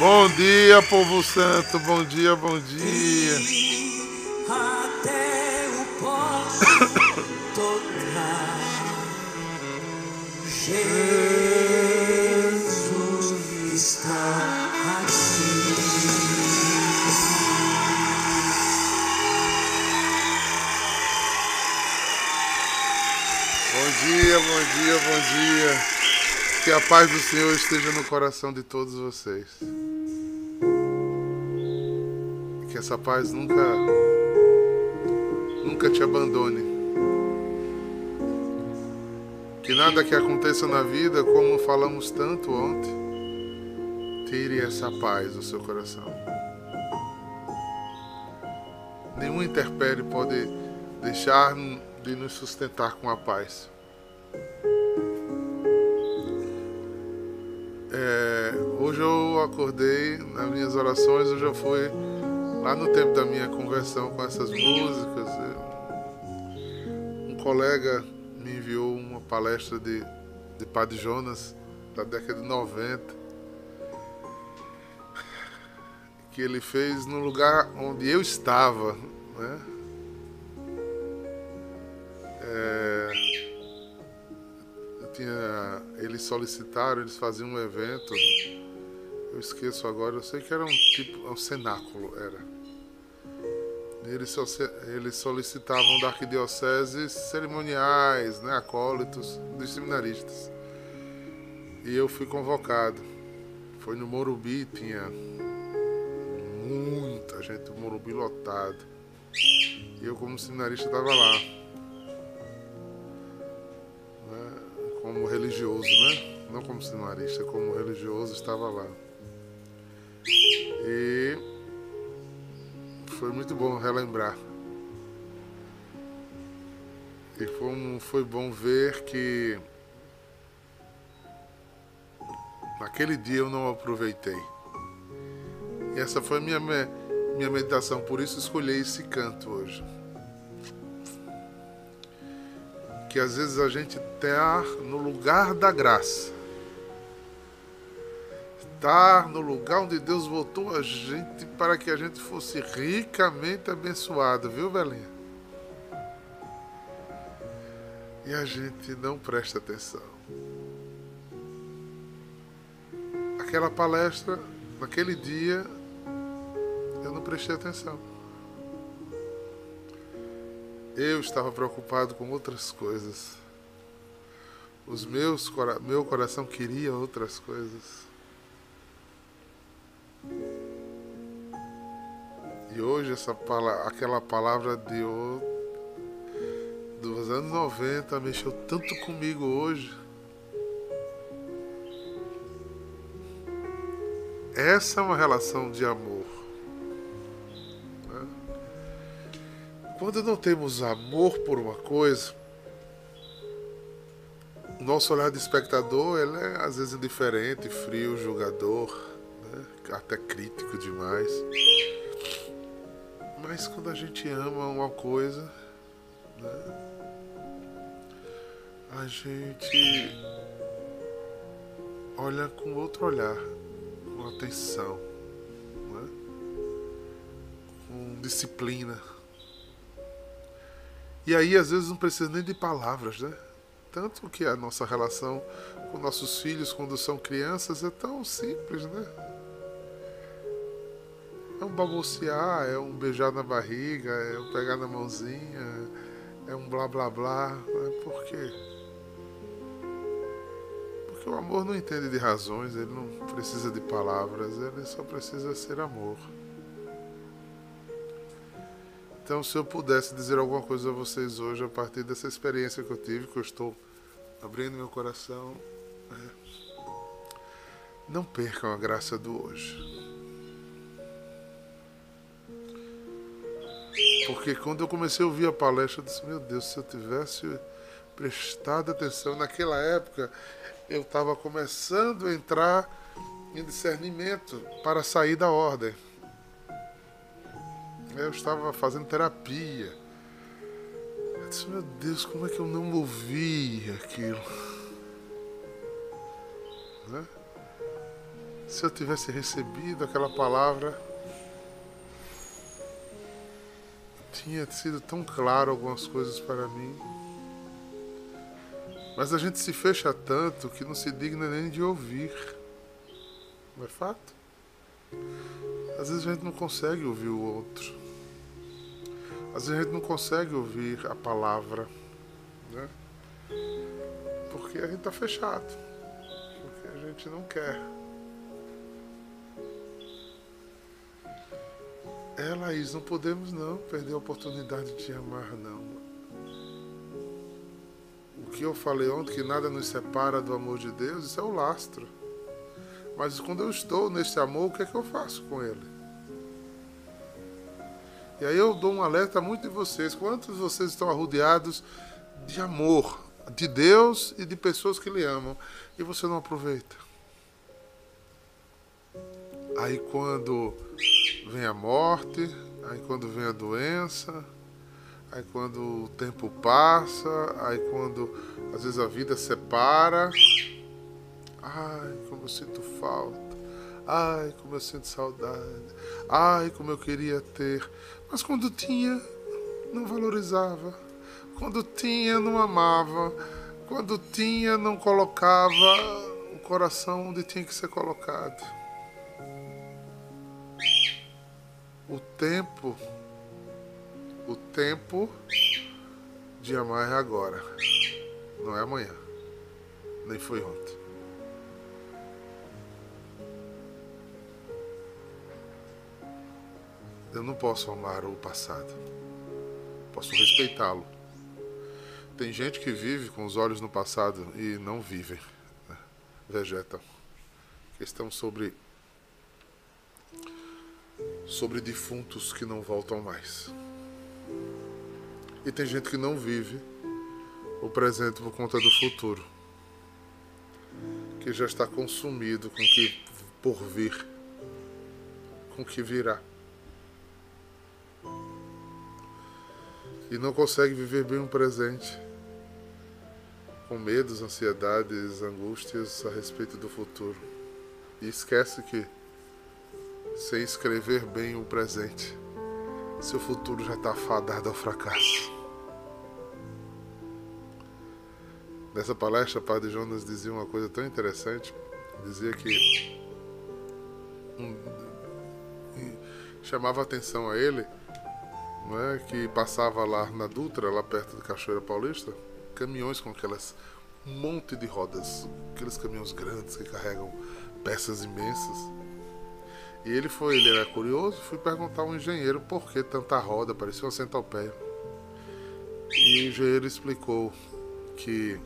Bom dia, povo santo. Bom dia, bom dia. Até o pó. Jesus está. Bom dia, bom dia, bom dia. Que a paz do Senhor esteja no coração de todos vocês. Que essa paz nunca nunca te abandone. Que nada que aconteça na vida, como falamos tanto ontem, tire essa paz do seu coração. Nenhum interpério pode deixar de nos sustentar com a paz. É, hoje eu acordei nas minhas orações, hoje eu fui lá no tempo da minha conversão com essas músicas. Um colega me enviou uma palestra de, de Padre Jonas da década de 90 que ele fez no lugar onde eu estava, né? É, eu tinha, eles solicitaram, eles faziam um evento, eu esqueço agora, eu sei que era um tipo, um cenáculo, era. Eles, eles solicitavam da arquidiocese cerimoniais, né, acólitos dos seminaristas. E eu fui convocado. Foi no Morumbi, tinha muita gente, o Morumbi lotado. E eu como seminarista estava lá. né, Como religioso, né? Não como seminarista, como religioso estava lá. Foi muito bom relembrar. E um- foi bom ver que naquele dia eu não aproveitei. E essa foi minha, minha meditação, por isso escolhi esse canto hoje. Que às vezes a gente está no lugar da graça. Estar no lugar onde Deus botou a gente para que a gente fosse ricamente abençoado, viu, Belinha? E a gente não presta atenção. Aquela palestra, naquele dia, eu não prestei atenção. Eu estava preocupado com outras coisas. Os meus, meu coração queria outras coisas. E hoje essa pala- aquela palavra de dos anos 90 mexeu tanto comigo hoje. Essa é uma relação de amor. né? Quando não temos amor por uma coisa, o nosso olhar de espectador ele é às vezes indiferente, frio, julgador, né? até crítico demais. Mas quando a gente ama uma coisa, né? a gente olha com outro olhar, com atenção, né? com disciplina. E aí às vezes não precisa nem de palavras, né? Tanto que a nossa relação com nossos filhos quando são crianças é tão simples, né? É um balbuciar, é um beijar na barriga, é um pegar na mãozinha, é um blá blá blá. Né? Por quê? Porque o amor não entende de razões, ele não precisa de palavras, ele só precisa ser amor. Então, se eu pudesse dizer alguma coisa a vocês hoje, a partir dessa experiência que eu tive, que eu estou abrindo meu coração, é, não percam a graça do hoje. Porque quando eu comecei a ouvir a palestra, eu disse: Meu Deus, se eu tivesse prestado atenção naquela época, eu estava começando a entrar em discernimento para sair da ordem. Eu estava fazendo terapia. Eu disse, meu Deus, como é que eu não ouvi aquilo? Né? Se eu tivesse recebido aquela palavra, tinha sido tão claro algumas coisas para mim. Mas a gente se fecha tanto que não se digna nem de ouvir. Não é fato? Às vezes a gente não consegue ouvir o outro. Às vezes a gente não consegue ouvir a palavra, né? Porque a gente está fechado. Porque a gente não quer. É, Laís, não podemos não perder a oportunidade de amar, não. O que eu falei ontem, que nada nos separa do amor de Deus, isso é o lastro. Mas quando eu estou nesse amor, o que é que eu faço com ele? E aí eu dou um alerta a muitos de vocês. Quantos de vocês estão arrodeados de amor, de Deus e de pessoas que lhe amam, e você não aproveita? Aí quando vem a morte, aí quando vem a doença, aí quando o tempo passa, aí quando às vezes a vida separa. Ai, como eu sinto falta. Ai, como eu sinto saudade. Ai, como eu queria ter. Mas quando tinha, não valorizava. Quando tinha, não amava. Quando tinha, não colocava o coração onde tinha que ser colocado. O tempo, o tempo de amar é agora, não é amanhã, nem foi ontem. Eu não posso amar o passado, posso respeitá-lo. Tem gente que vive com os olhos no passado e não vivem, né? vegetam. Questão sobre sobre defuntos que não voltam mais. E tem gente que não vive o presente por conta do futuro, que já está consumido com o que por vir, com o que virá. E não consegue viver bem o presente, com medos, ansiedades, angústias a respeito do futuro. E esquece que sem escrever bem o presente, seu futuro já está fadado ao fracasso. Nessa palestra, Padre Jonas dizia uma coisa tão interessante. Dizia que chamava atenção a ele, não é, que passava lá na Dutra, lá perto de Cachoeira Paulista, caminhões com aquelas um monte de rodas, aqueles caminhões grandes que carregam peças imensas. E ele foi, ele era curioso, fui perguntar ao engenheiro por que tanta roda, parecia uma centopeia. E o engenheiro explicou que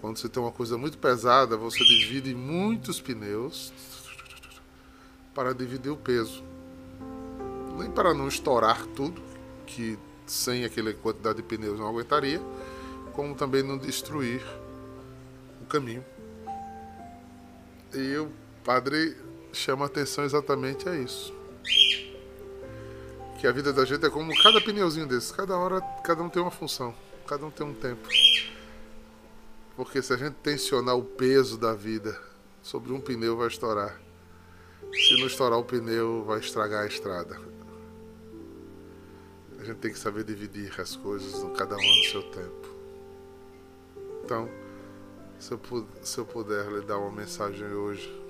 quando você tem uma coisa muito pesada, você divide muitos pneus para dividir o peso. Nem para não estourar tudo, que sem aquela quantidade de pneus não aguentaria, como também não destruir o caminho. E o padre chama atenção exatamente a isso. Que a vida da gente é como cada pneuzinho desse, cada hora cada um tem uma função, cada um tem um tempo. Porque se a gente tensionar o peso da vida sobre um pneu vai estourar. Se não estourar o pneu, vai estragar a estrada. A gente tem que saber dividir as coisas, cada um no seu tempo. Então, se eu, se eu puder lhe dar uma mensagem hoje,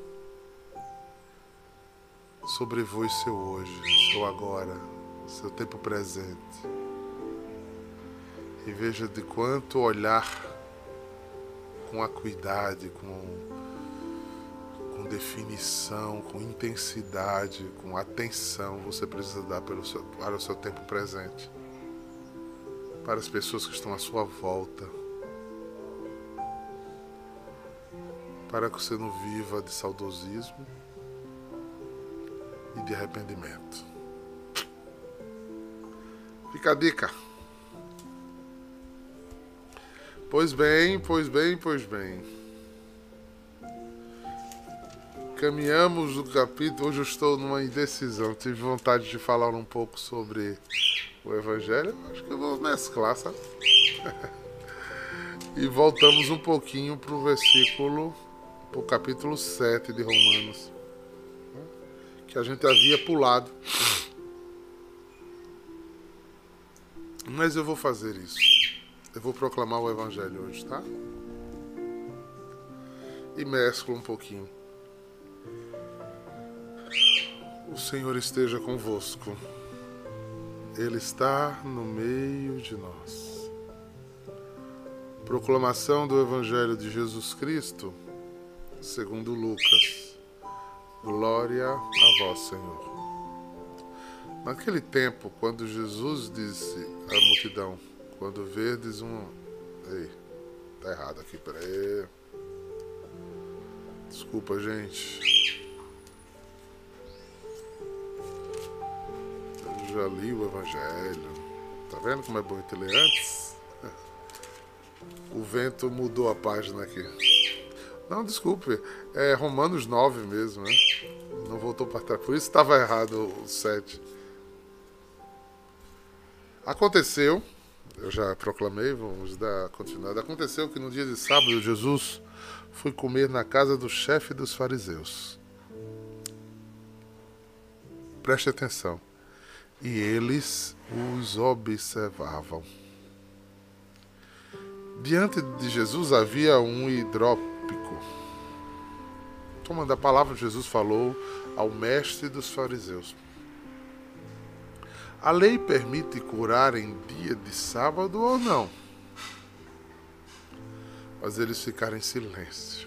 sobrevoe seu hoje, seu agora, seu tempo presente. E veja de quanto olhar com acuidade, com, com definição, com intensidade, com atenção você precisa dar pelo seu, para o seu tempo presente, para as pessoas que estão à sua volta, para que você não viva de saudosismo e de arrependimento. Fica a dica. Pois bem, pois bem, pois bem. Caminhamos o capítulo. Hoje eu estou numa indecisão. Tive vontade de falar um pouco sobre o Evangelho. Acho que eu vou mesclar, sabe? e voltamos um pouquinho para o versículo para o capítulo 7 de Romanos, que a gente havia pulado. Mas eu vou fazer isso. Eu vou proclamar o Evangelho hoje, tá? E mesclo um pouquinho. O Senhor esteja convosco. Ele está no meio de nós. Proclamação do Evangelho de Jesus Cristo, segundo Lucas. Glória a vós, Senhor. Naquele tempo, quando Jesus disse à multidão: Quando verdes um. Ei, tá errado aqui, peraí. Desculpa, gente. Eu já li o Evangelho. Tá vendo como é bom te ler antes? O vento mudou a página aqui. Não, desculpe. É Romanos 9 mesmo, né? Não voltou para trás. Por isso estava errado o 7. Aconteceu, eu já proclamei, vamos dar continuidade. Aconteceu que no dia de sábado Jesus foi comer na casa do chefe dos fariseus. Preste atenção. E eles os observavam. Diante de Jesus havia um hidrópico. Tomando a palavra, Jesus falou ao mestre dos fariseus. A lei permite curar em dia de sábado ou não? Mas eles ficaram em silêncio.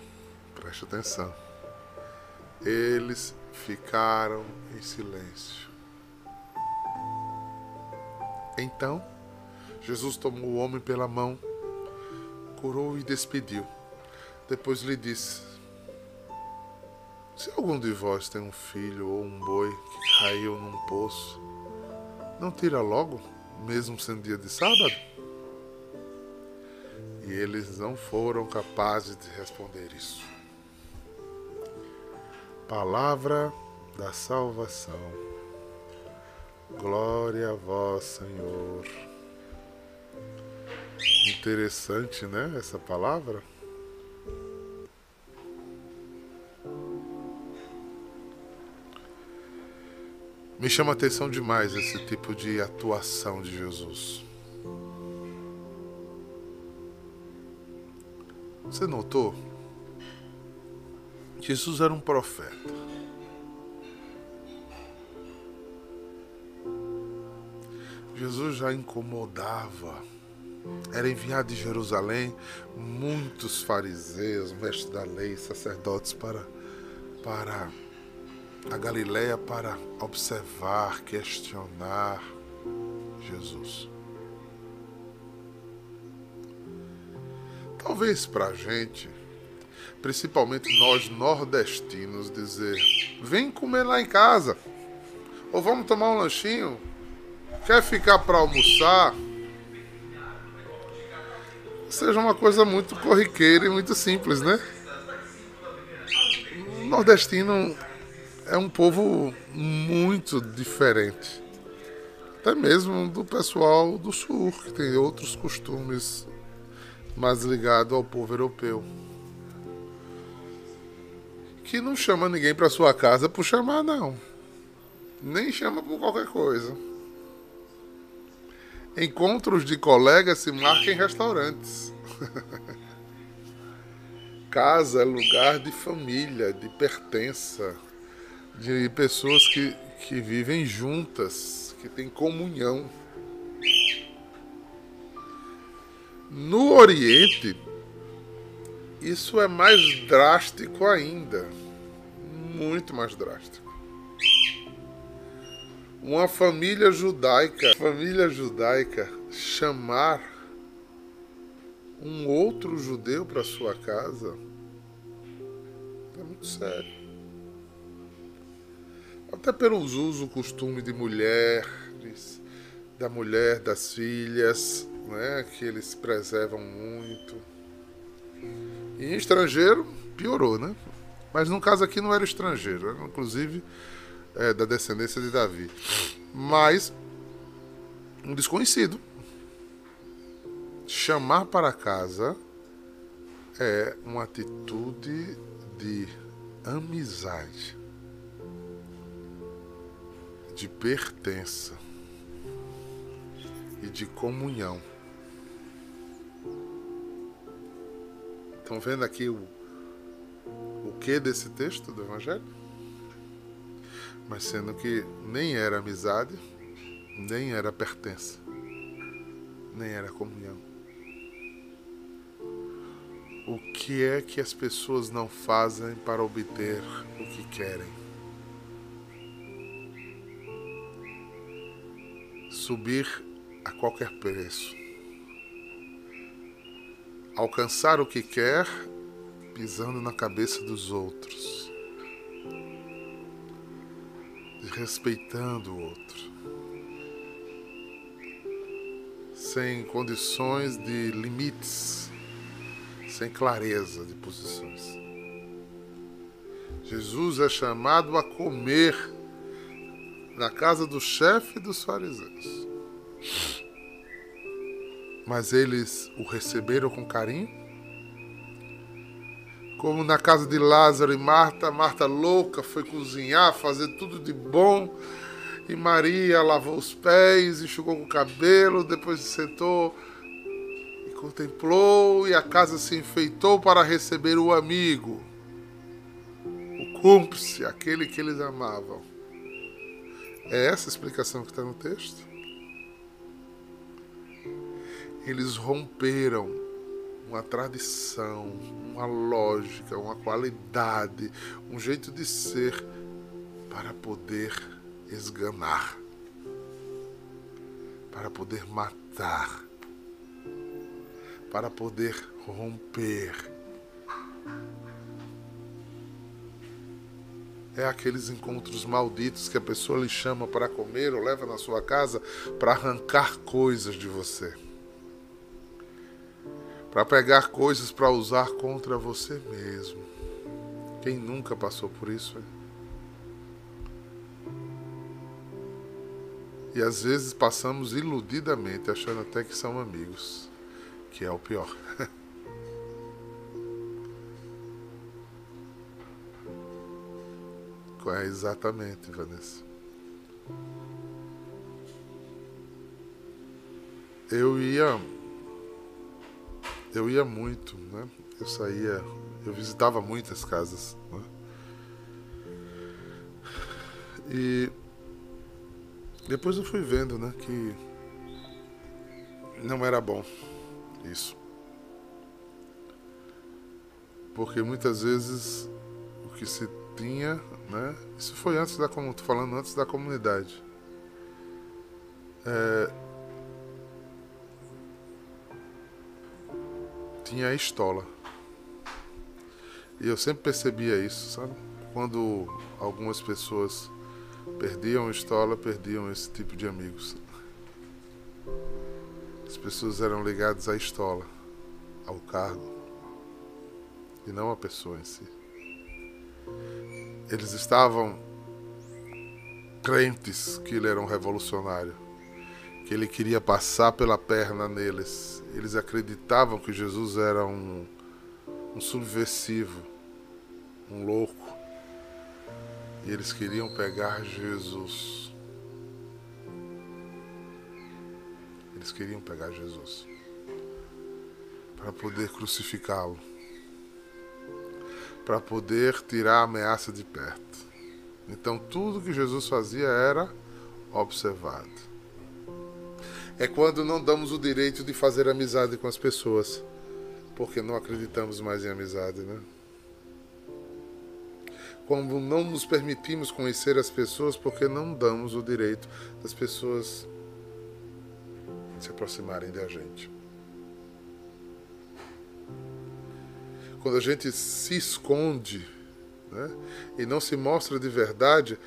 Preste atenção. Eles ficaram em silêncio. Então, Jesus tomou o homem pela mão, curou e despediu. Depois lhe disse: Se algum de vós tem um filho ou um boi que caiu num poço, não tira logo, mesmo sendo dia de sábado? E eles não foram capazes de responder isso. Palavra da salvação. Glória a vós, Senhor. Interessante, né? Essa palavra. Me chama atenção demais esse tipo de atuação de Jesus. Você notou? Jesus era um profeta. Jesus já incomodava. Era enviado de Jerusalém muitos fariseus, mestres da lei, sacerdotes para para a Galileia para observar, questionar Jesus. Talvez para a gente, principalmente nós nordestinos, dizer: vem comer lá em casa, ou vamos tomar um lanchinho, quer ficar para almoçar? Seja uma coisa muito corriqueira e muito simples, né? Nordestino é um povo muito diferente. Até mesmo do pessoal do sul, que tem outros costumes mais ligados ao povo europeu. Que não chama ninguém para sua casa por chamar, não. Nem chama por qualquer coisa. Encontros de colegas se marcam em restaurantes. casa é lugar de família, de pertença de pessoas que, que vivem juntas, que têm comunhão. No Oriente, isso é mais drástico ainda. Muito mais drástico. Uma família judaica, família judaica chamar um outro judeu para sua casa é muito sério até pelos usos, costume de mulheres, da mulher, das filhas, né, que eles preservam muito. E em estrangeiro, piorou, né? Mas no caso aqui não era estrangeiro, era inclusive é, da descendência de Davi. Mas um desconhecido chamar para casa é uma atitude de amizade, de pertença e de comunhão. Estão vendo aqui o, o que desse texto do Evangelho? Mas sendo que nem era amizade, nem era pertença, nem era comunhão. O que é que as pessoas não fazem para obter o que querem? Subir a qualquer preço. Alcançar o que quer pisando na cabeça dos outros. Respeitando o outro. Sem condições de limites sem clareza de posições. Jesus é chamado a comer na casa do chefe dos fariseus. Mas eles o receberam com carinho. Como na casa de Lázaro e Marta, Marta louca foi cozinhar, fazer tudo de bom. E Maria lavou os pés, enxugou o cabelo, depois se sentou contemplou e a casa se enfeitou para receber o amigo, o cúmplice, aquele que eles amavam. É essa a explicação que está no texto? Eles romperam uma tradição, uma lógica, uma qualidade, um jeito de ser para poder esganar, para poder matar para poder romper. É aqueles encontros malditos que a pessoa lhe chama para comer ou leva na sua casa para arrancar coisas de você. Para pegar coisas para usar contra você mesmo. Quem nunca passou por isso? E às vezes passamos iludidamente achando até que são amigos que é o pior. é exatamente, Vanessa. Eu ia. Eu ia muito, né? Eu saía. Eu visitava muitas casas. Né? E depois eu fui vendo, né, que não era bom isso. Porque muitas vezes o que se tinha, né? Isso foi antes da como falando antes da comunidade. É, tinha a estola. E eu sempre percebia isso, sabe? Quando algumas pessoas perdiam a estola, perdiam esse tipo de amigos. As pessoas eram ligadas à estola, ao cargo, e não à pessoa em si. Eles estavam crentes que ele era um revolucionário, que ele queria passar pela perna neles. Eles acreditavam que Jesus era um, um subversivo, um louco. E eles queriam pegar Jesus. Eles queriam pegar Jesus para poder crucificá-lo, para poder tirar a ameaça de perto. Então tudo que Jesus fazia era observado. É quando não damos o direito de fazer amizade com as pessoas, porque não acreditamos mais em amizade, né? Como não nos permitimos conhecer as pessoas, porque não damos o direito das pessoas se aproximarem da gente. Quando a gente se esconde né, e não se mostra de verdade,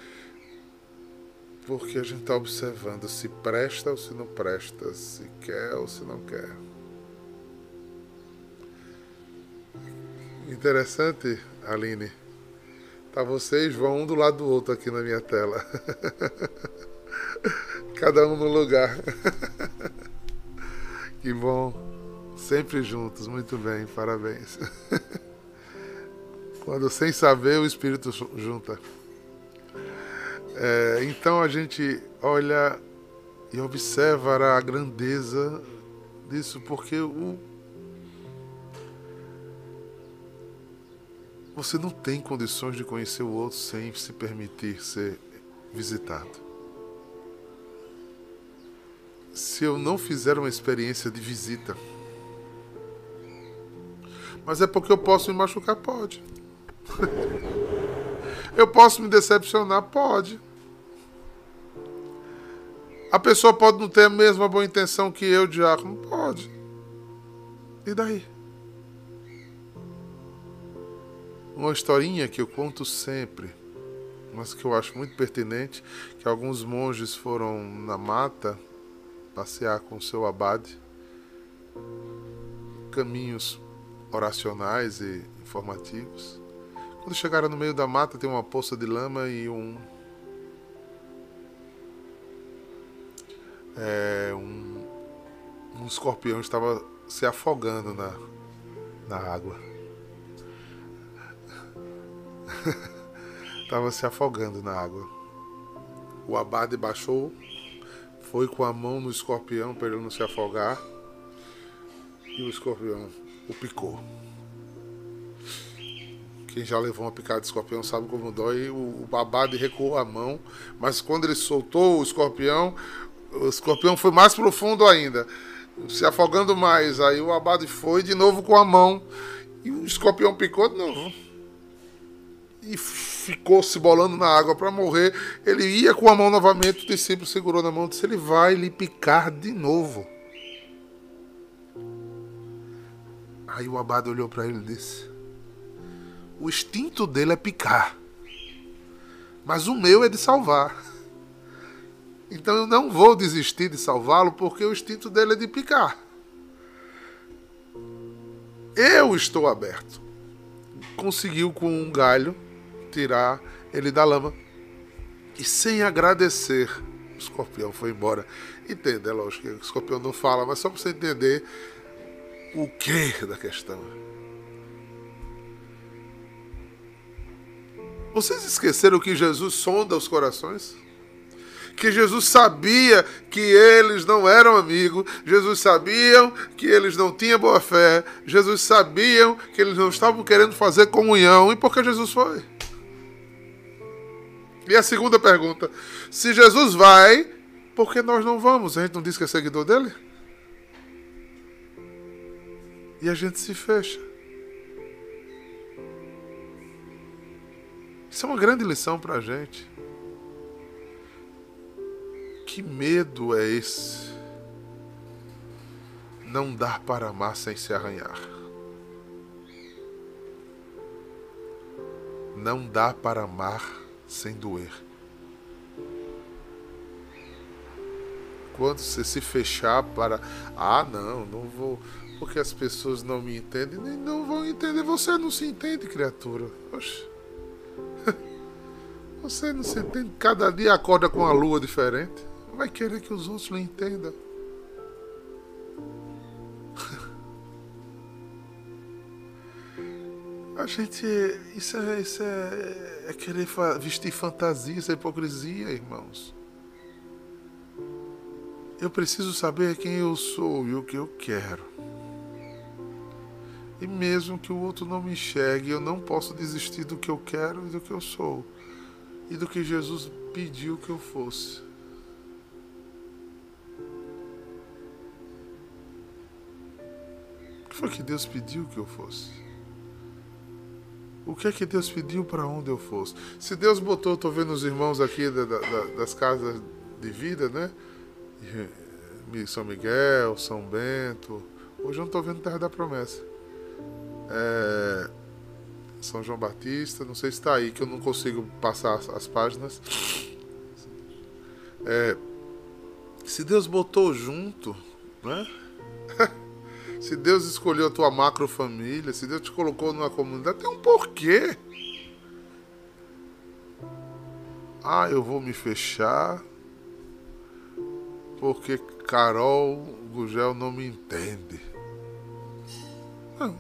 porque a gente está observando se presta ou se não presta, se quer ou se não quer. Interessante, Aline. Tá vocês vão um do lado do outro aqui na minha tela. Cada um no lugar. que bom. Sempre juntos, muito bem, parabéns. Quando sem saber o Espírito junta. É, então a gente olha e observa a grandeza disso, porque o você não tem condições de conhecer o outro sem se permitir ser visitado. Se eu não fizer uma experiência de visita, mas é porque eu posso me machucar? Pode. eu posso me decepcionar? Pode. A pessoa pode não ter a mesma boa intenção que eu, diácono? Pode. E daí? Uma historinha que eu conto sempre, mas que eu acho muito pertinente, que alguns monges foram na mata passear com seu abade, caminhos oracionais e informativos. Quando chegaram no meio da mata, tem uma poça de lama e um é, um, um escorpião estava se afogando na, na água. estava se afogando na água. O abade baixou, foi com a mão no escorpião para ele não se afogar e o escorpião o picou. Quem já levou uma picada de escorpião sabe como dói. O, o abade recuou a mão, mas quando ele soltou o escorpião, o escorpião foi mais profundo ainda, se afogando mais. Aí o abade foi de novo com a mão e o escorpião picou de novo. E ficou se bolando na água para morrer. Ele ia com a mão novamente, o discípulo segurou na mão e disse: Ele vai lhe picar de novo. Aí o abade olhou para ele e disse: O instinto dele é picar, mas o meu é de salvar. Então eu não vou desistir de salvá-lo porque o instinto dele é de picar. Eu estou aberto. Conseguiu com um galho tirar ele da lama. E sem agradecer, o escorpião foi embora. Entende, é lógico que o escorpião não fala, mas só para você entender o que da questão. Vocês esqueceram que Jesus sonda os corações? Que Jesus sabia que eles não eram amigos, Jesus sabia que eles não tinham boa fé, Jesus sabia que eles não estavam querendo fazer comunhão. E por que Jesus foi? E a segunda pergunta: se Jesus vai, por que nós não vamos? A gente não diz que é seguidor dele? E a gente se fecha. Isso é uma grande lição para a gente. Que medo é esse? Não dar para amar sem se arranhar. Não dá para amar sem doer. Quando você se fechar para. Ah, não, não vou. Porque as pessoas não me entendem, nem não vão entender. Você não se entende, criatura. Oxe. Você não se entende. Cada dia acorda com uma lua diferente vai querer que os outros não entendam. A gente. Isso é, isso é, é querer vestir fantasia, isso é hipocrisia, irmãos. Eu preciso saber quem eu sou e o que eu quero. E mesmo que o outro não me enxergue, eu não posso desistir do que eu quero e do que eu sou. E do que Jesus pediu que eu fosse. Foi que Deus pediu que eu fosse? O que é que Deus pediu para onde eu fosse? Se Deus botou, estou vendo os irmãos aqui da, da, das casas de vida, né? São Miguel, São Bento. Hoje eu não estou vendo Terra da Promessa. É, São João Batista, não sei se está aí, que eu não consigo passar as, as páginas. É, se Deus botou junto, né? Se Deus escolheu a tua macrofamília, se Deus te colocou numa comunidade, tem um porquê. Ah, eu vou me fechar porque Carol Gugel não me entende. Não.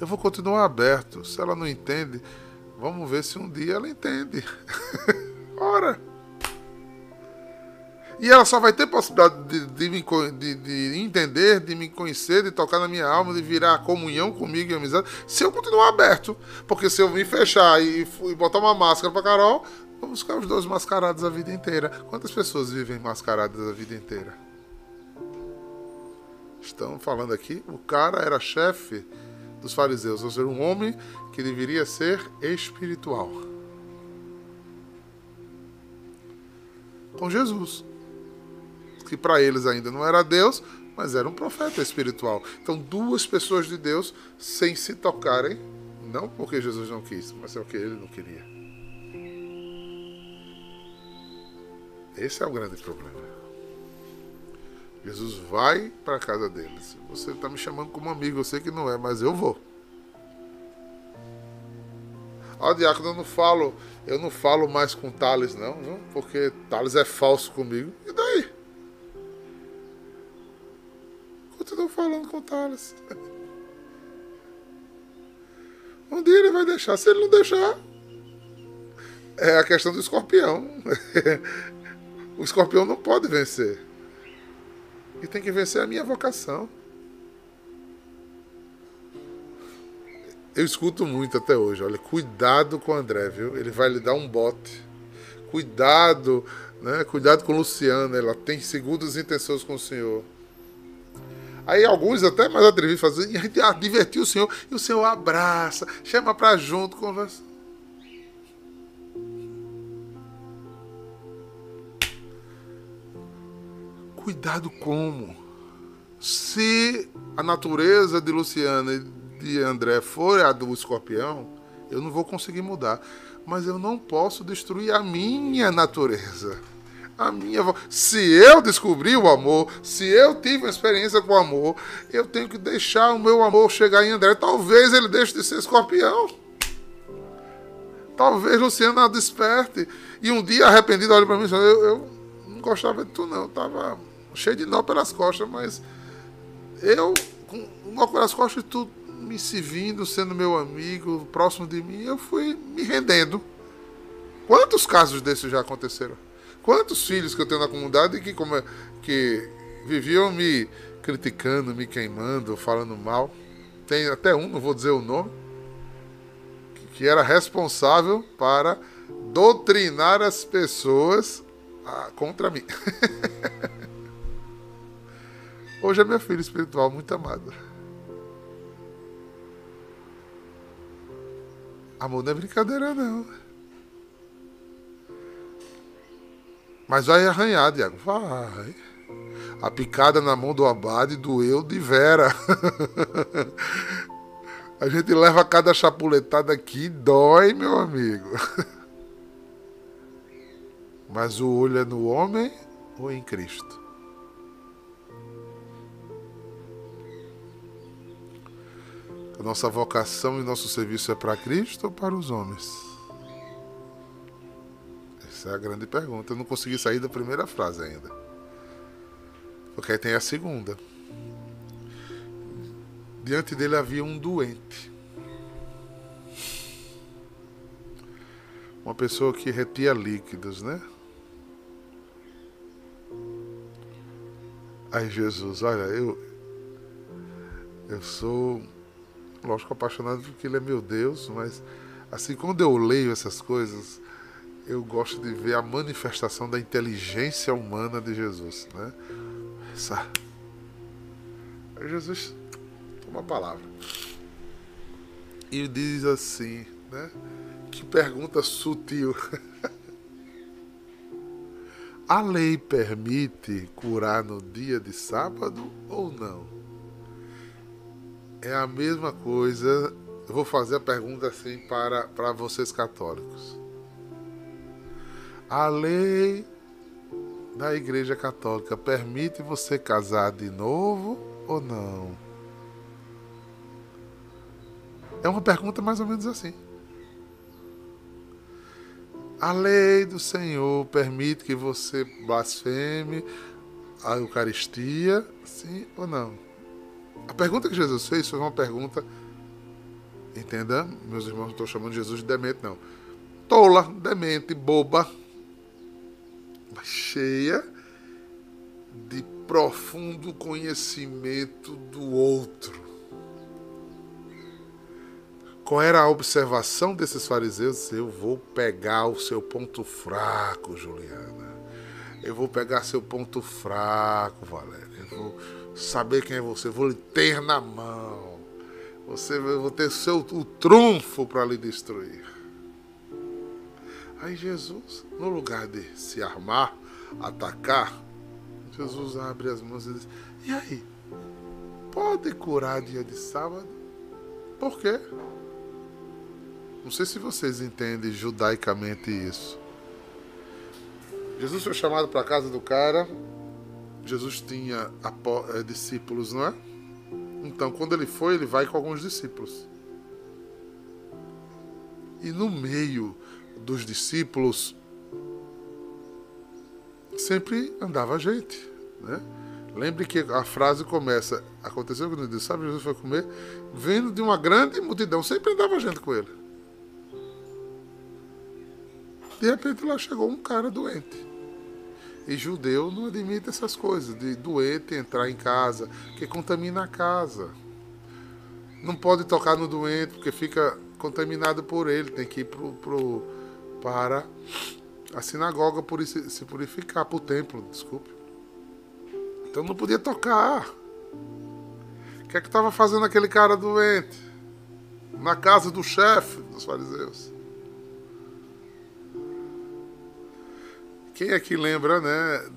Eu vou continuar aberto. Se ela não entende, vamos ver se um dia ela entende. Ora! E ela só vai ter possibilidade de, de, me, de, de, entender, de me conhecer, de tocar na minha alma, de virar comunhão comigo e amizade, se eu continuar aberto. Porque se eu me fechar e, e botar uma máscara pra Carol, vamos ficar os dois mascarados a vida inteira. Quantas pessoas vivem mascaradas a vida inteira? Estão falando aqui, o cara era chefe dos fariseus, ou seja, um homem que deveria ser espiritual. Com Jesus que para eles ainda não era Deus, mas era um profeta espiritual. Então, duas pessoas de Deus sem se tocarem, não porque Jesus não quis, mas é o que ele não queria. Esse é o grande problema. Jesus vai para a casa deles. Você está me chamando como amigo, eu sei que não é, mas eu vou. Ó, diácono, eu não falo, eu não falo mais com Thales, não, não, porque Thales é falso comigo. E daí? Continuo falando com o Thales. Um dia ele vai deixar. Se ele não deixar, é a questão do escorpião. o escorpião não pode vencer. E tem que vencer a minha vocação. Eu escuto muito até hoje. Olha, cuidado com o André, viu? Ele vai lhe dar um bote. Cuidado, né? Cuidado com Luciana. Ela tem segundas intenções com o senhor. Aí alguns até mais atrevidos fazem, e a gente divertiu o Senhor, e o Senhor abraça, chama para junto, conversa. Cuidado como? Se a natureza de Luciana e de André for a do escorpião, eu não vou conseguir mudar. Mas eu não posso destruir a minha natureza a minha Se eu descobri o amor, se eu tive uma experiência com o amor, eu tenho que deixar o meu amor chegar em André. Talvez ele deixe de ser escorpião. Talvez Luciana desperte. E um dia arrependido olha para mim e diz: eu, eu não gostava de tu, não. Eu tava cheio de nó pelas costas, mas eu, com nó pelas costas, tu me servindo, sendo meu amigo, próximo de mim, eu fui me rendendo. Quantos casos desses já aconteceram? Quantos filhos que eu tenho na comunidade que, como, que viviam me criticando, me queimando, falando mal. Tem até um, não vou dizer o nome, que era responsável para doutrinar as pessoas ah, contra mim. Hoje é minha filha espiritual muito amada. Amor não é brincadeira, não. Mas vai arranhar, Diago. Vai. A picada na mão do abade doeu de vera. A gente leva cada chapuletada aqui, dói, meu amigo. Mas o olho é no homem ou em Cristo? A nossa vocação e nosso serviço é para Cristo ou para os homens? Essa é a grande pergunta. Eu não consegui sair da primeira frase ainda. Porque aí tem a segunda. Diante dele havia um doente. Uma pessoa que retia líquidos, né? Aí Jesus, olha, eu eu sou lógico apaixonado porque ele é meu Deus, mas assim quando eu leio essas coisas, eu gosto de ver a manifestação da inteligência humana de Jesus, né? Essa... Jesus toma a palavra e diz assim, né? Que pergunta sutil. a lei permite curar no dia de sábado ou não? É a mesma coisa. Eu vou fazer a pergunta assim para, para vocês católicos. A lei da Igreja Católica permite você casar de novo ou não? É uma pergunta mais ou menos assim. A lei do Senhor permite que você blasfeme a Eucaristia, sim ou não? A pergunta que Jesus fez foi uma pergunta, entenda, meus irmãos, não estou chamando Jesus de demente, não. Tola, demente, boba, cheia de profundo conhecimento do outro. Qual era a observação desses fariseus? Eu vou pegar o seu ponto fraco, Juliana. Eu vou pegar seu ponto fraco, Valéria. Eu vou saber quem é você. Eu vou lhe ter na mão. Você vai ter seu, o trunfo para lhe destruir. Aí Jesus, no lugar de se armar, atacar, Jesus abre as mãos e diz: E aí? Pode curar dia de sábado? Por quê? Não sei se vocês entendem judaicamente isso. Jesus foi chamado para a casa do cara. Jesus tinha é, discípulos, não é? Então, quando ele foi, ele vai com alguns discípulos. E no meio dos discípulos sempre andava gente, né? Lembre que a frase começa: aconteceu ele disse, sabe, Jesus foi comer, vindo de uma grande multidão, sempre andava gente com ele. De repente lá chegou um cara doente. E judeu não admite essas coisas, de doente entrar em casa, que contamina a casa. Não pode tocar no doente, porque fica contaminado por ele, tem que ir pro, pro, para a sinagoga por se purificar, para o templo, desculpe. Então não podia tocar. O que é que estava fazendo aquele cara doente? Na casa do chefe dos fariseus. Quem aqui lembra, né,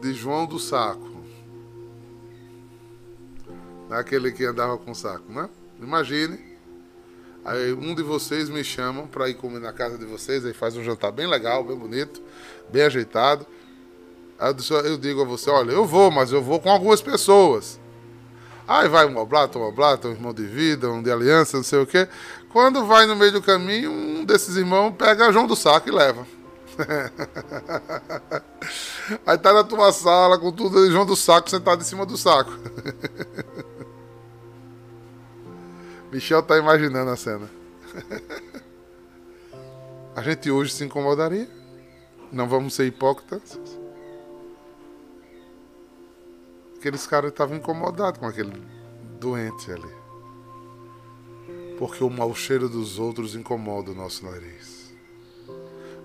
de João do Saco? Aquele que andava com saco, né? Imagine. Aí um de vocês me chamam para ir comer na casa de vocês, aí faz um jantar bem legal, bem bonito, bem ajeitado. Aí eu digo a você, olha, eu vou, mas eu vou com algumas pessoas. Aí vai um oblato, um oblato, um irmão de vida, um de aliança, não sei o quê. Quando vai no meio do caminho, um desses irmãos pega João do Saco e leva. Aí tá na tua sala com tudo João do Saco sentado em cima do saco. Michel tá imaginando a cena. A gente hoje se incomodaria. Não vamos ser hipócritas. Aqueles caras estavam incomodados com aquele doente ali. Porque o mau cheiro dos outros incomoda o nosso nariz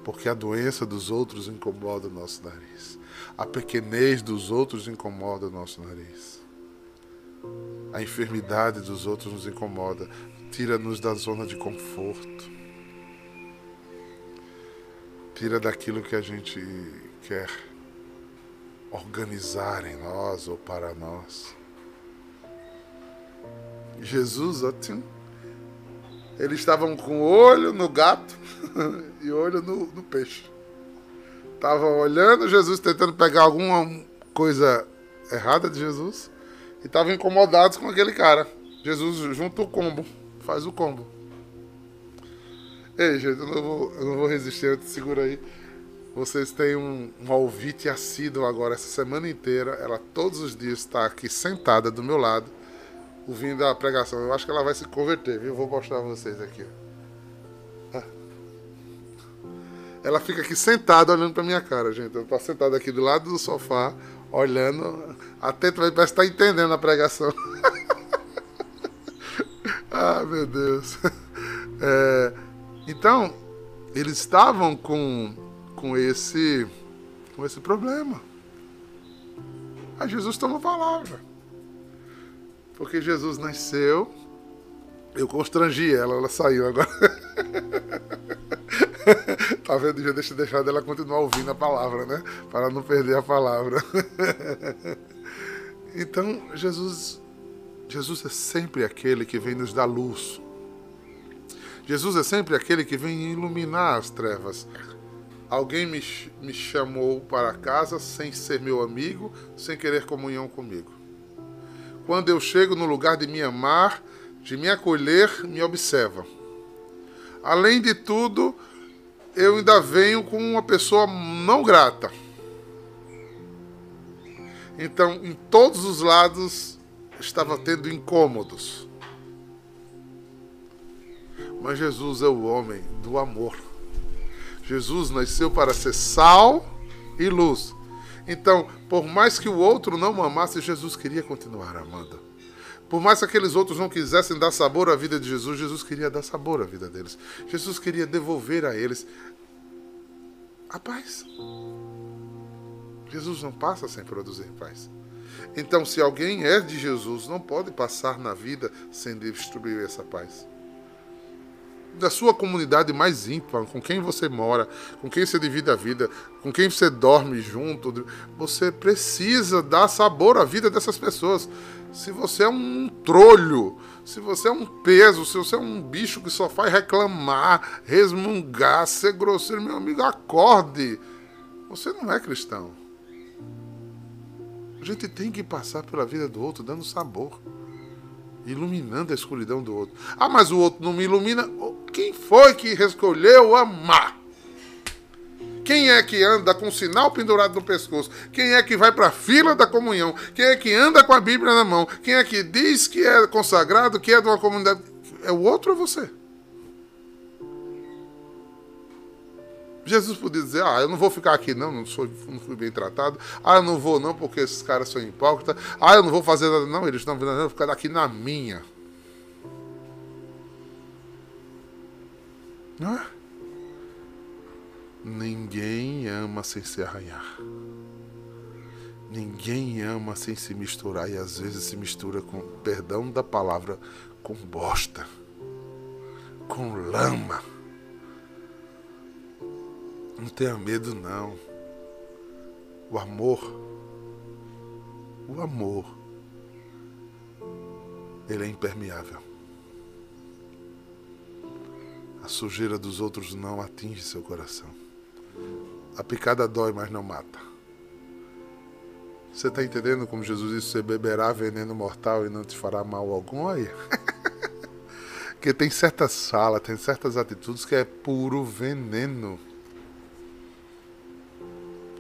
porque a doença dos outros incomoda o nosso nariz. A pequenez dos outros incomoda o nosso nariz. A enfermidade dos outros nos incomoda, tira-nos da zona de conforto. Tira daquilo que a gente quer organizar em nós ou para nós. Jesus, ótimo eles estavam com olho no gato e olho no, no peixe. Estavam olhando Jesus, tentando pegar alguma coisa errada de Jesus. E estavam incomodados com aquele cara. Jesus junta o combo, faz o combo. Ei, gente, eu não vou, eu não vou resistir, eu te seguro aí. Vocês têm um, um ouvinte assíduo agora, essa semana inteira. Ela todos os dias está aqui sentada do meu lado ouvindo a pregação. Eu acho que ela vai se converter, viu? Vou mostrar pra vocês aqui. Ela fica aqui sentada olhando pra minha cara, gente. Ela tá sentada aqui do lado do sofá, olhando. Atento, parece que tá entendendo a pregação. ah, meu Deus. É, então, eles estavam com, com esse com esse problema. Aí Jesus toma a palavra. Porque Jesus nasceu, eu constrangi ela, ela saiu agora. tá vendo? Já deixa deixar ela continuar ouvindo a palavra, né? Para não perder a palavra. então, Jesus, Jesus é sempre aquele que vem nos dar luz. Jesus é sempre aquele que vem iluminar as trevas. Alguém me, me chamou para casa sem ser meu amigo, sem querer comunhão comigo. Quando eu chego no lugar de me amar, de me acolher, me observa. Além de tudo, eu ainda venho com uma pessoa não grata. Então, em todos os lados, estava tendo incômodos. Mas Jesus é o homem do amor. Jesus nasceu para ser sal e luz. Então, por mais que o outro não amasse, Jesus queria continuar amando. Por mais que aqueles outros não quisessem dar sabor à vida de Jesus, Jesus queria dar sabor à vida deles. Jesus queria devolver a eles a paz. Jesus não passa sem produzir paz. Então, se alguém é de Jesus, não pode passar na vida sem distribuir essa paz. Da sua comunidade mais íntima, com quem você mora, com quem você divide a vida, com quem você dorme junto, você precisa dar sabor à vida dessas pessoas. Se você é um trolho, se você é um peso, se você é um bicho que só faz reclamar, resmungar, ser grosseiro, meu amigo, acorde. Você não é cristão. A gente tem que passar pela vida do outro dando sabor, iluminando a escuridão do outro. Ah, mas o outro não me ilumina. Quem foi que escolheu amar? Quem é que anda com o sinal pendurado no pescoço? Quem é que vai para a fila da comunhão? Quem é que anda com a Bíblia na mão? Quem é que diz que é consagrado, que é de uma comunidade? É o outro ou você? Jesus podia dizer: Ah, eu não vou ficar aqui, não, não, sou, não fui bem tratado. Ah, eu não vou, não, porque esses caras são hipócritas. Ah, eu não vou fazer nada, não, eles estão vindo, eu vou ficar aqui na minha. Não é? Ninguém ama sem se arranhar. Ninguém ama sem se misturar e às vezes se mistura com, perdão da palavra, com bosta, com lama. Não tenha medo não. O amor, o amor, ele é impermeável. A sujeira dos outros não atinge seu coração. A picada dói, mas não mata. Você está entendendo como Jesus disse: você beberá veneno mortal e não te fará mal algum? Aí. Porque tem certas falas, tem certas atitudes que é puro veneno.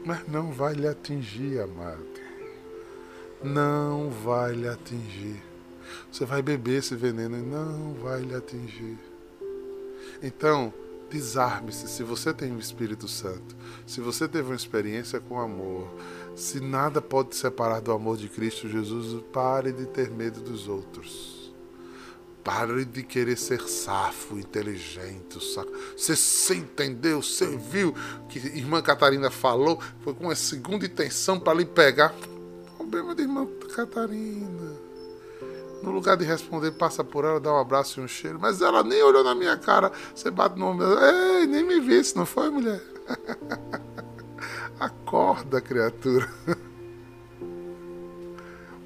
Mas não vai lhe atingir, amado. Não vai lhe atingir. Você vai beber esse veneno e não vai lhe atingir. Então, Desarme-se se você tem o Espírito Santo, se você teve uma experiência com amor, se nada pode te separar do amor de Cristo Jesus, pare de ter medo dos outros. Pare de querer ser safo, inteligente, saco. Você se entendeu, você viu que irmã Catarina falou, foi com uma segunda intenção para lhe pegar. Problema de irmã Catarina. No lugar de responder, passa por ela, dá um abraço e um cheiro. Mas ela nem olhou na minha cara. Você bate no ombro. Ei, nem me visse, não foi, mulher? Acorda, criatura.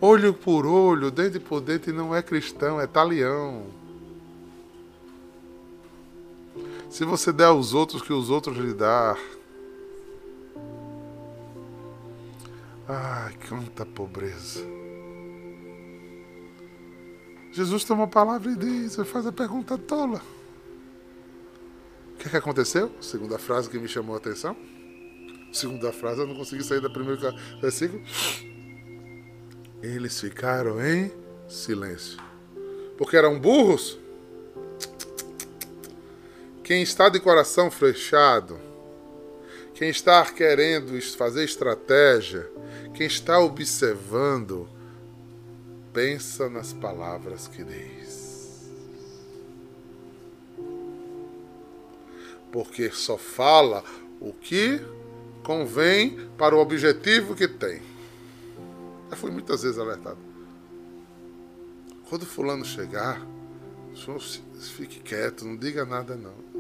olho por olho, dente por dente, não é cristão, é talião. Se você der aos outros que os outros lhe dar. Ai, quanta pobreza. Jesus toma a palavra e diz, faz a pergunta tola. O que, é que aconteceu? Segunda frase que me chamou a atenção. Segunda frase, eu não consegui sair do primeiro versículo. Eles ficaram em silêncio. Porque eram burros. Quem está de coração fechado, quem está querendo fazer estratégia, quem está observando, pensa nas palavras que diz. Porque só fala o que convém para o objetivo que tem. Já fui muitas vezes alertado. Quando fulano chegar, fique quieto, não diga nada não.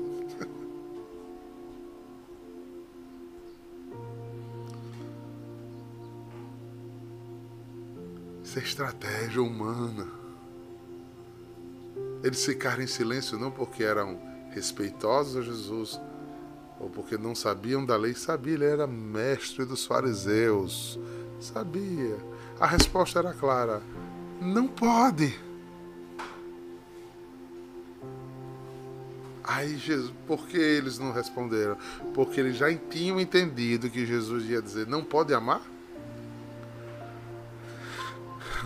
Estratégia humana. Eles ficaram em silêncio não porque eram respeitosos a Jesus, ou porque não sabiam da lei. Sabia, ele era mestre dos fariseus. Sabia. A resposta era clara: não pode. Aí Jesus, por que eles não responderam? Porque eles já tinham entendido que Jesus ia dizer: não pode amar?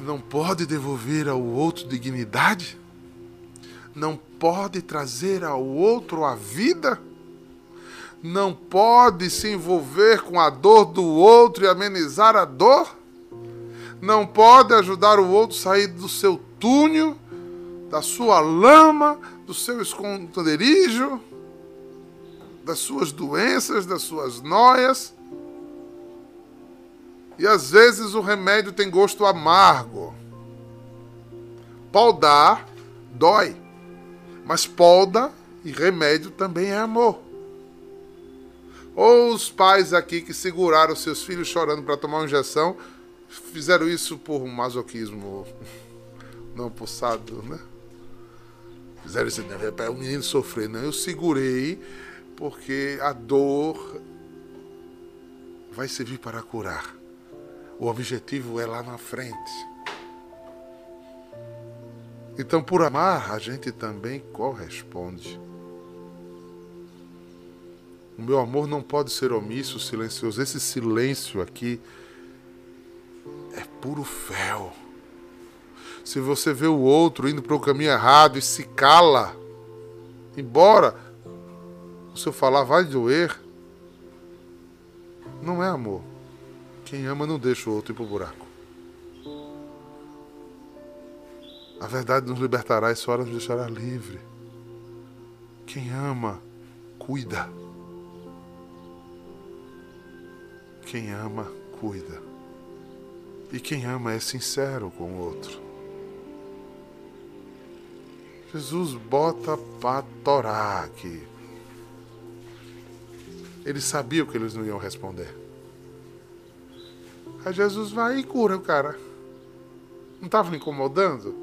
Não pode devolver ao outro dignidade? Não pode trazer ao outro a vida? Não pode se envolver com a dor do outro e amenizar a dor? Não pode ajudar o outro a sair do seu túnel, da sua lama, do seu esconderijo, das suas doenças, das suas noias? E às vezes o remédio tem gosto amargo. Podar dói, mas polda e remédio também é amor. Ou os pais aqui que seguraram seus filhos chorando para tomar uma injeção, fizeram isso por masoquismo não possado, né? Fizeram isso, né? para o menino sofrer. Não, eu segurei porque a dor vai servir para curar. O objetivo é lá na frente. Então, por amar, a gente também corresponde. O meu amor não pode ser omisso, silencioso. Esse silêncio aqui é puro fel. Se você vê o outro indo para o caminho errado e se cala, embora o seu falar vai doer, não é amor. Quem ama não deixa o outro ir para o buraco. A verdade nos libertará e só nos deixará livre. Quem ama, cuida. Quem ama, cuida. E quem ama é sincero com o outro. Jesus bota para torar aqui. Ele sabia o que eles não iam responder. Aí Jesus vai e cura o cara. Não estava incomodando?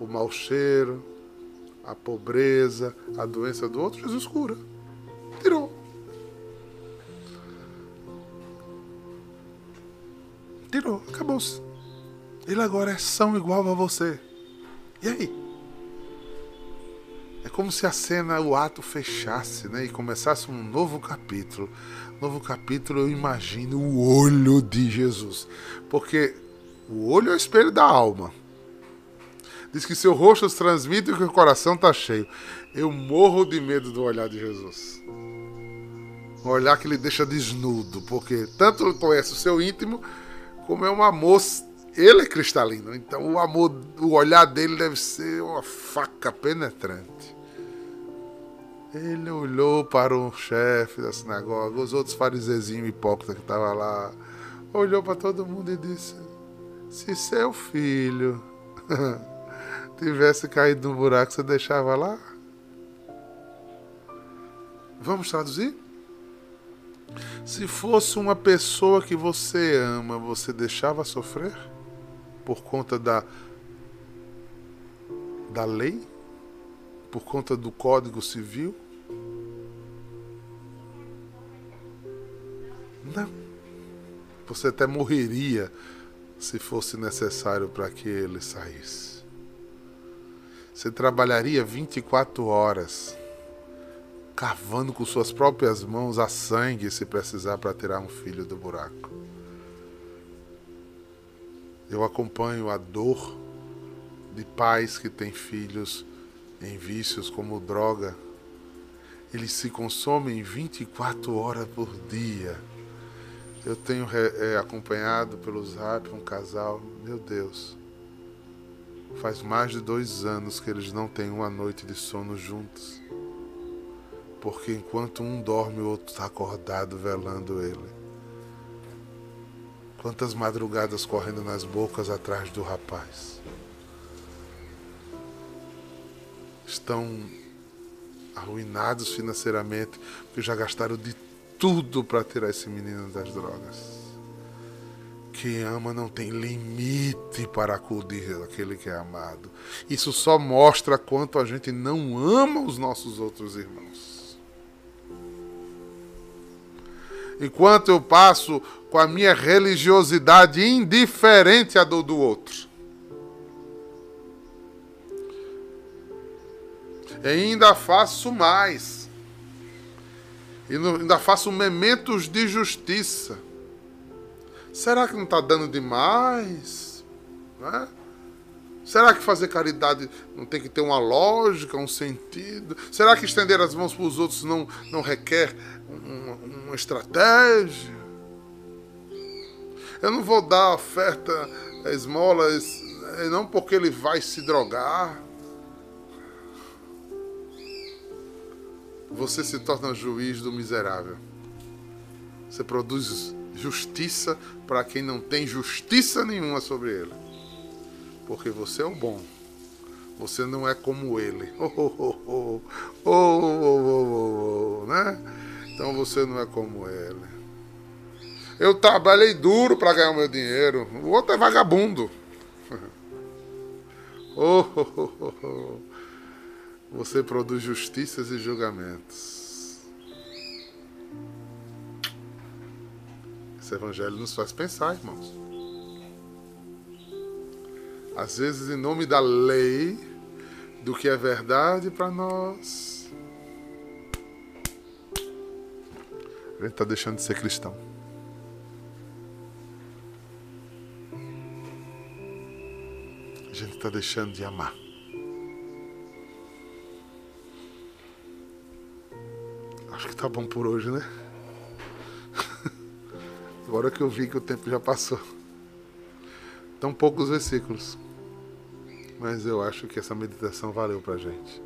O mau cheiro, a pobreza, a doença do outro, Jesus cura. Tirou. Tirou, acabou-se. Ele agora é são igual a você. E aí? Como se a cena, o ato fechasse, né? E começasse um novo capítulo novo capítulo eu imagino o olho de Jesus. Porque o olho é o espelho da alma. Diz que seu rosto transmite que o coração está cheio. Eu morro de medo do olhar de Jesus. Um olhar que ele deixa desnudo, porque tanto conhece o seu íntimo, como é um amor. Ele é cristalino, então o amor, o olhar dele deve ser uma faca penetrante. Ele olhou para o chefe da sinagoga, os outros farisezinhos hipócritas que estavam lá. Olhou para todo mundo e disse: Se seu filho tivesse caído no buraco, você deixava lá? Vamos traduzir? Se fosse uma pessoa que você ama, você deixava sofrer? Por conta da, da lei? Por conta do Código Civil? Não. Você até morreria se fosse necessário para que ele saísse. Você trabalharia 24 horas, cavando com suas próprias mãos a sangue se precisar para tirar um filho do buraco. Eu acompanho a dor de pais que têm filhos em vícios como droga. Eles se consomem 24 horas por dia eu tenho é, acompanhado pelo zap um casal, meu Deus. Faz mais de dois anos que eles não têm uma noite de sono juntos. Porque enquanto um dorme, o outro está acordado velando ele. Quantas madrugadas correndo nas bocas atrás do rapaz. Estão arruinados financeiramente, porque já gastaram de tudo para tirar esse menino das drogas. Quem ama não tem limite para acudir aquele que é amado. Isso só mostra quanto a gente não ama os nossos outros irmãos. Enquanto eu passo com a minha religiosidade indiferente à dor do outro. E ainda faço mais e ainda faço mementos de justiça. Será que não está dando demais? Né? Será que fazer caridade não tem que ter uma lógica, um sentido? Será que estender as mãos para os outros não, não requer uma, uma estratégia? Eu não vou dar oferta, esmolas, não porque ele vai se drogar. Você se torna juiz do miserável. Você produz justiça para quem não tem justiça nenhuma sobre ele. Porque você é o bom. Você não é como ele. Oh, oh, oh, oh, oh, oh, né? Então você não é como ele. Eu trabalhei duro para ganhar o meu dinheiro. O outro é vagabundo. Oh, oh, oh, oh. Você produz justiças e julgamentos. Esse evangelho nos faz pensar, irmãos. Às vezes, em nome da lei, do que é verdade para nós, a gente está deixando de ser cristão. A gente está deixando de amar. Acho que tá bom por hoje, né? Agora que eu vi que o tempo já passou. Tão poucos versículos. Mas eu acho que essa meditação valeu pra gente.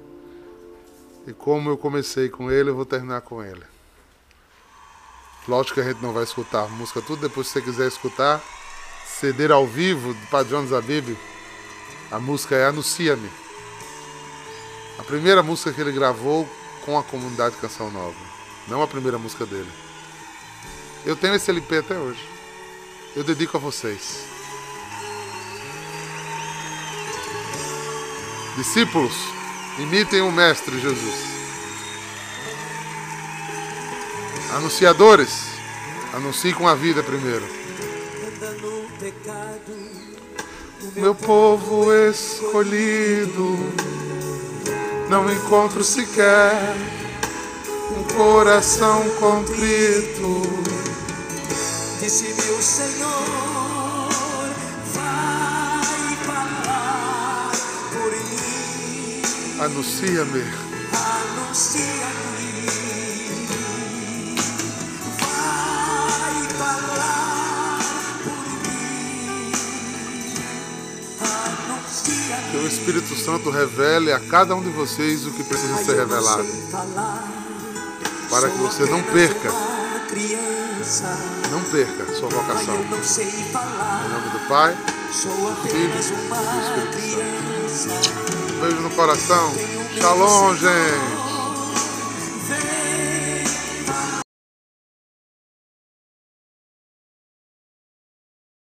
E como eu comecei com ele, eu vou terminar com ele. Lógico que a gente não vai escutar a música tudo, depois se você quiser escutar, ceder ao vivo do Padre Jones Zabib, a música é Anuncia-me. A primeira música que ele gravou com a comunidade Canção Nova. Não a primeira música dele. Eu tenho esse LP até hoje. Eu dedico a vocês. Discípulos, imitem o Mestre Jesus. Anunciadores, anunciem com a vida primeiro. Meu povo escolhido, não encontro sequer coração contrito. Disse-me o Senhor. Anuncia-me. Anuncia-me. Vai falar por mim. Anuncia-me. Que o Espírito Santo revele a cada um de vocês o que precisa ser revelado. Para que você não perca. Não perca sua vocação. Em nome do Pai, do Filho e do Espírito Santo. Um beijo no coração. Shalom, gente.